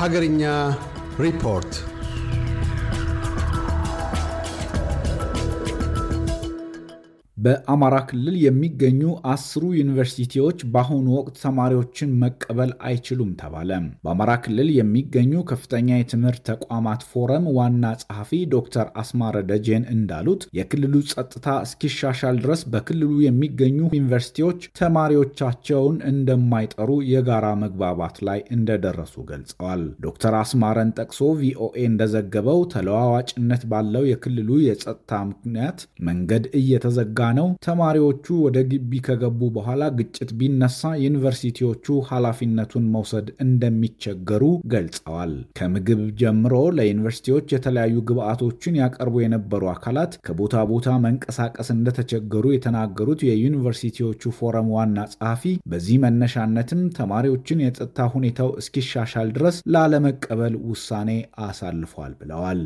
ሀገርኛ ሪፖርት በአማራ ክልል የሚገኙ አስሩ ዩኒቨርሲቲዎች በአሁኑ ወቅት ተማሪዎችን መቀበል አይችሉም ተባለ። በአማራ ክልል የሚገኙ ከፍተኛ የትምህርት ተቋማት ፎረም ዋና ጸሐፊ ዶክተር አስማረ ደጄን እንዳሉት የክልሉ ጸጥታ እስኪሻሻል ድረስ በክልሉ የሚገኙ ዩኒቨርሲቲዎች ተማሪዎቻቸውን እንደማይጠሩ የጋራ መግባባት ላይ እንደደረሱ ገልጸዋል። ዶክተር አስማረን ጠቅሶ ቪኦኤ እንደዘገበው ተለዋዋጭነት ባለው የክልሉ የጸጥታ ምክንያት መንገድ እየተዘጋ ነው። ተማሪዎቹ ወደ ግቢ ከገቡ በኋላ ግጭት ቢነሳ ዩኒቨርሲቲዎቹ ኃላፊነቱን መውሰድ እንደሚቸገሩ ገልጸዋል። ከምግብ ጀምሮ ለዩኒቨርሲቲዎች የተለያዩ ግብዓቶችን ያቀርቡ የነበሩ አካላት ከቦታ ቦታ መንቀሳቀስ እንደተቸገሩ የተናገሩት የዩኒቨርሲቲዎቹ ፎረም ዋና ጸሐፊ በዚህ መነሻነትም ተማሪዎችን የጸጥታ ሁኔታው እስኪሻሻል ድረስ ላለመቀበል ውሳኔ አሳልፏል ብለዋል።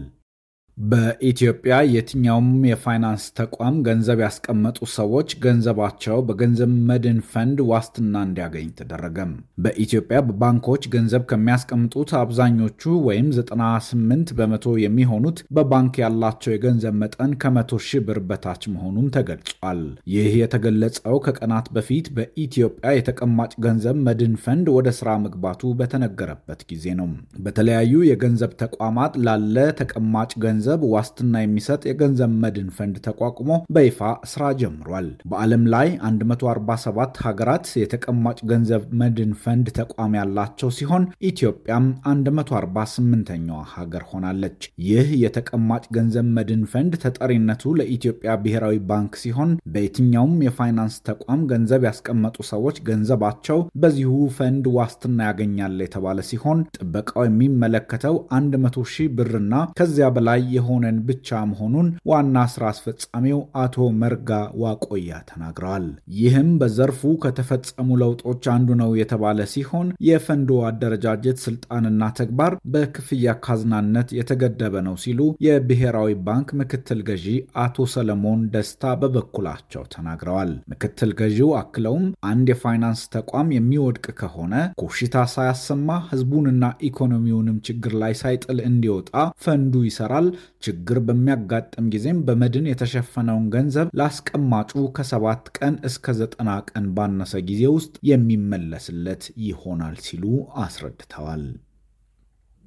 በኢትዮጵያ የትኛውም የፋይናንስ ተቋም ገንዘብ ያስቀመጡ ሰዎች ገንዘባቸው በገንዘብ መድን ፈንድ ዋስትና እንዲያገኝ ተደረገ። በኢትዮጵያ በባንኮች ገንዘብ ከሚያስቀምጡት አብዛኞቹ ወይም 98 በመቶ የሚሆኑት በባንክ ያላቸው የገንዘብ መጠን ከመቶ ሺህ ብር በታች መሆኑም ተገልጿል። ይህ የተገለጸው ከቀናት በፊት በኢትዮጵያ የተቀማጭ ገንዘብ መድን ፈንድ ወደ ስራ መግባቱ በተነገረበት ጊዜ ነው። በተለያዩ የገንዘብ ተቋማት ላለ ተቀማጭ ገንዘብ ገንዘብ ዋስትና የሚሰጥ የገንዘብ መድን ፈንድ ተቋቁሞ በይፋ ስራ ጀምሯል። በዓለም ላይ 147 ሀገራት የተቀማጭ ገንዘብ መድን ፈንድ ተቋም ያላቸው ሲሆን ኢትዮጵያም 148ኛዋ ሀገር ሆናለች። ይህ የተቀማጭ ገንዘብ መድን ፈንድ ተጠሪነቱ ለኢትዮጵያ ብሔራዊ ባንክ ሲሆን በየትኛውም የፋይናንስ ተቋም ገንዘብ ያስቀመጡ ሰዎች ገንዘባቸው በዚሁ ፈንድ ዋስትና ያገኛል የተባለ ሲሆን ጥበቃው የሚመለከተው 100 ሺህ ብርና ከዚያ በላይ የሆነን ብቻ መሆኑን ዋና ስራ አስፈጻሚው አቶ መርጋ ዋቆያ ተናግረዋል። ይህም በዘርፉ ከተፈጸሙ ለውጦች አንዱ ነው የተባለ ሲሆን የፈንዱ አደረጃጀት ስልጣንና ተግባር በክፍያ ካዝናነት የተገደበ ነው ሲሉ የብሔራዊ ባንክ ምክትል ገዢ አቶ ሰለሞን ደስታ በበኩላቸው ተናግረዋል። ምክትል ገዢው አክለውም አንድ የፋይናንስ ተቋም የሚወድቅ ከሆነ ኮሽታ ሳያሰማ ህዝቡንና ኢኮኖሚውንም ችግር ላይ ሳይጥል እንዲወጣ ፈንዱ ይሰራል። ችግር በሚያጋጥም ጊዜም በመድን የተሸፈነውን ገንዘብ ላስቀማጩ ከሰባት ቀን እስከ ዘጠና ቀን ባነሰ ጊዜ ውስጥ የሚመለስለት ይሆናል ሲሉ አስረድተዋል።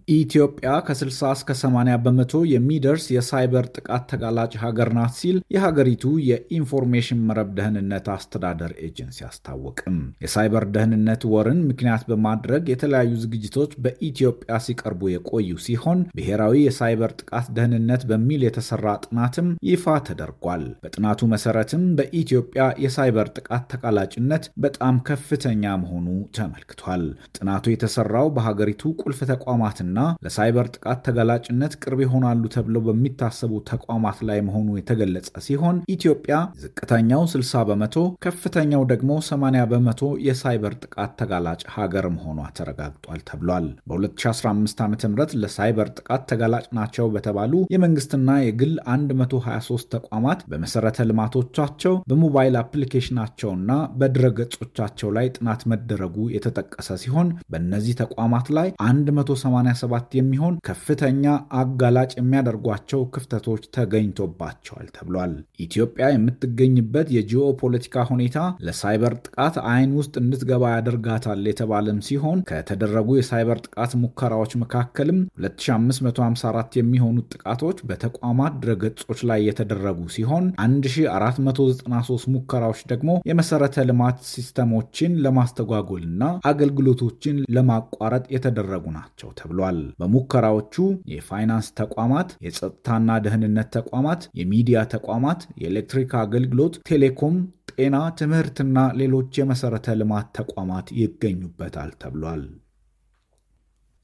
ኢትዮጵያ ከ60 እስከ 80 በመቶ የሚደርስ የሳይበር ጥቃት ተጋላጭ ሀገር ናት ሲል የሀገሪቱ የኢንፎርሜሽን መረብ ደህንነት አስተዳደር ኤጀንሲ አስታወቀ። የሳይበር ደህንነት ወርን ምክንያት በማድረግ የተለያዩ ዝግጅቶች በኢትዮጵያ ሲቀርቡ የቆዩ ሲሆን ብሔራዊ የሳይበር ጥቃት ደህንነት በሚል የተሰራ ጥናትም ይፋ ተደርጓል። በጥናቱ መሰረትም በኢትዮጵያ የሳይበር ጥቃት ተጋላጭነት በጣም ከፍተኛ መሆኑ ተመልክቷል። ጥናቱ የተሰራው በሀገሪቱ ቁልፍ ተቋማትና ለሳይበር ጥቃት ተጋላጭነት ቅርብ ይሆናሉ ተብለው በሚታሰቡ ተቋማት ላይ መሆኑ የተገለጸ ሲሆን ኢትዮጵያ ዝቅተኛው 60 በመቶ ከፍተኛው ደግሞ 80 በመቶ የሳይበር ጥቃት ተጋላጭ ሀገር መሆኗ ተረጋግጧል ተብሏል። በ2015 ዓ ም ለሳይበር ጥቃት ተጋላጭ ናቸው በተባሉ የመንግስትና የግል 123 ተቋማት በመሰረተ ልማቶቻቸው በሞባይል አፕሊኬሽናቸውና በድረገጾቻቸው ላይ ጥናት መደረጉ የተጠቀሰ ሲሆን በእነዚህ ተቋማት ላይ 187 የሚሆን ከፍተኛ አጋላጭ የሚያደርጓቸው ክፍተቶች ተገኝቶባቸዋል ተብሏል። ኢትዮጵያ የምትገኝበት የጂኦ ፖለቲካ ሁኔታ ለሳይበር ጥቃት አይን ውስጥ እንድትገባ ያደርጋታል የተባለም ሲሆን ከተደረጉ የሳይበር ጥቃት ሙከራዎች መካከልም 2554 የሚሆኑት ጥቃቶች በተቋማት ድረገጾች ላይ የተደረጉ ሲሆን 1493 ሙከራዎች ደግሞ የመሰረተ ልማት ሲስተሞችን ለማስተጓጎልና አገልግሎቶችን ለማቋረጥ የተደረጉ ናቸው ተብሏል። በሙከራዎቹ የፋይናንስ ተቋማት፣ የጸጥታና ደህንነት ተቋማት፣ የሚዲያ ተቋማት፣ የኤሌክትሪክ አገልግሎት፣ ቴሌኮም፣ ጤና፣ ትምህርትና ሌሎች የመሰረተ ልማት ተቋማት ይገኙበታል ተብሏል።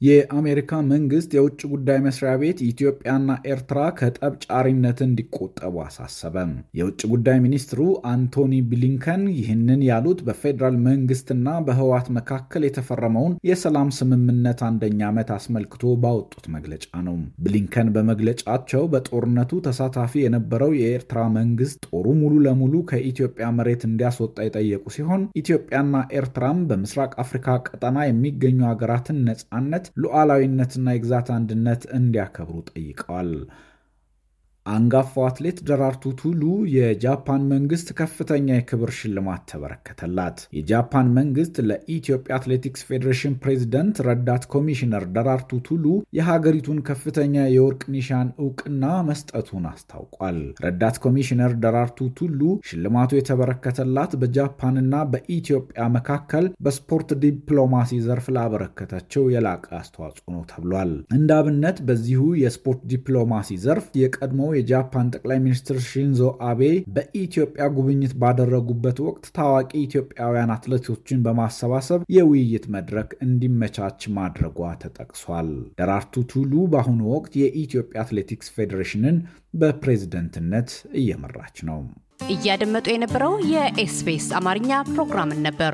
የአሜሪካ መንግስት የውጭ ጉዳይ መስሪያ ቤት ኢትዮጵያና ኤርትራ ከጠብ ጫሪነት እንዲቆጠቡ አሳሰበም። የውጭ ጉዳይ ሚኒስትሩ አንቶኒ ብሊንከን ይህንን ያሉት በፌዴራል መንግስትና በህወሓት መካከል የተፈረመውን የሰላም ስምምነት አንደኛ ዓመት አስመልክቶ ባወጡት መግለጫ ነው። ብሊንከን በመግለጫቸው በጦርነቱ ተሳታፊ የነበረው የኤርትራ መንግስት ጦሩ ሙሉ ለሙሉ ከኢትዮጵያ መሬት እንዲያስወጣ የጠየቁ ሲሆን ኢትዮጵያና ኤርትራም በምስራቅ አፍሪካ ቀጠና የሚገኙ ሀገራትን ነጻነት ሉዓላዊነትና የግዛት አንድነት እንዲያከብሩ ጠይቀዋል። አንጋፋው አትሌት ደራርቱ ቱሉ የጃፓን መንግስት ከፍተኛ የክብር ሽልማት ተበረከተላት። የጃፓን መንግስት ለኢትዮጵያ አትሌቲክስ ፌዴሬሽን ፕሬዝደንት ረዳት ኮሚሽነር ደራርቱ ቱሉ የሀገሪቱን ከፍተኛ የወርቅ ኒሻን እውቅና መስጠቱን አስታውቋል። ረዳት ኮሚሽነር ደራርቱ ቱሉ ሽልማቱ የተበረከተላት በጃፓንና በኢትዮጵያ መካከል በስፖርት ዲፕሎማሲ ዘርፍ ላበረከተችው የላቀ አስተዋጽኦ ነው ተብሏል። እንደ አብነት በዚሁ የስፖርት ዲፕሎማሲ ዘርፍ የቀድሞ የጃፓን ጠቅላይ ሚኒስትር ሺንዞ አቤ በኢትዮጵያ ጉብኝት ባደረጉበት ወቅት ታዋቂ ኢትዮጵያውያን አትሌቶችን በማሰባሰብ የውይይት መድረክ እንዲመቻች ማድረጓ ተጠቅሷል። ደራርቱ ቱሉ በአሁኑ ወቅት የኢትዮጵያ አትሌቲክስ ፌዴሬሽንን በፕሬዝደንትነት እየመራች ነው። እያደመጡ የነበረው የኤስቢኤስ አማርኛ ፕሮግራምን ነበር።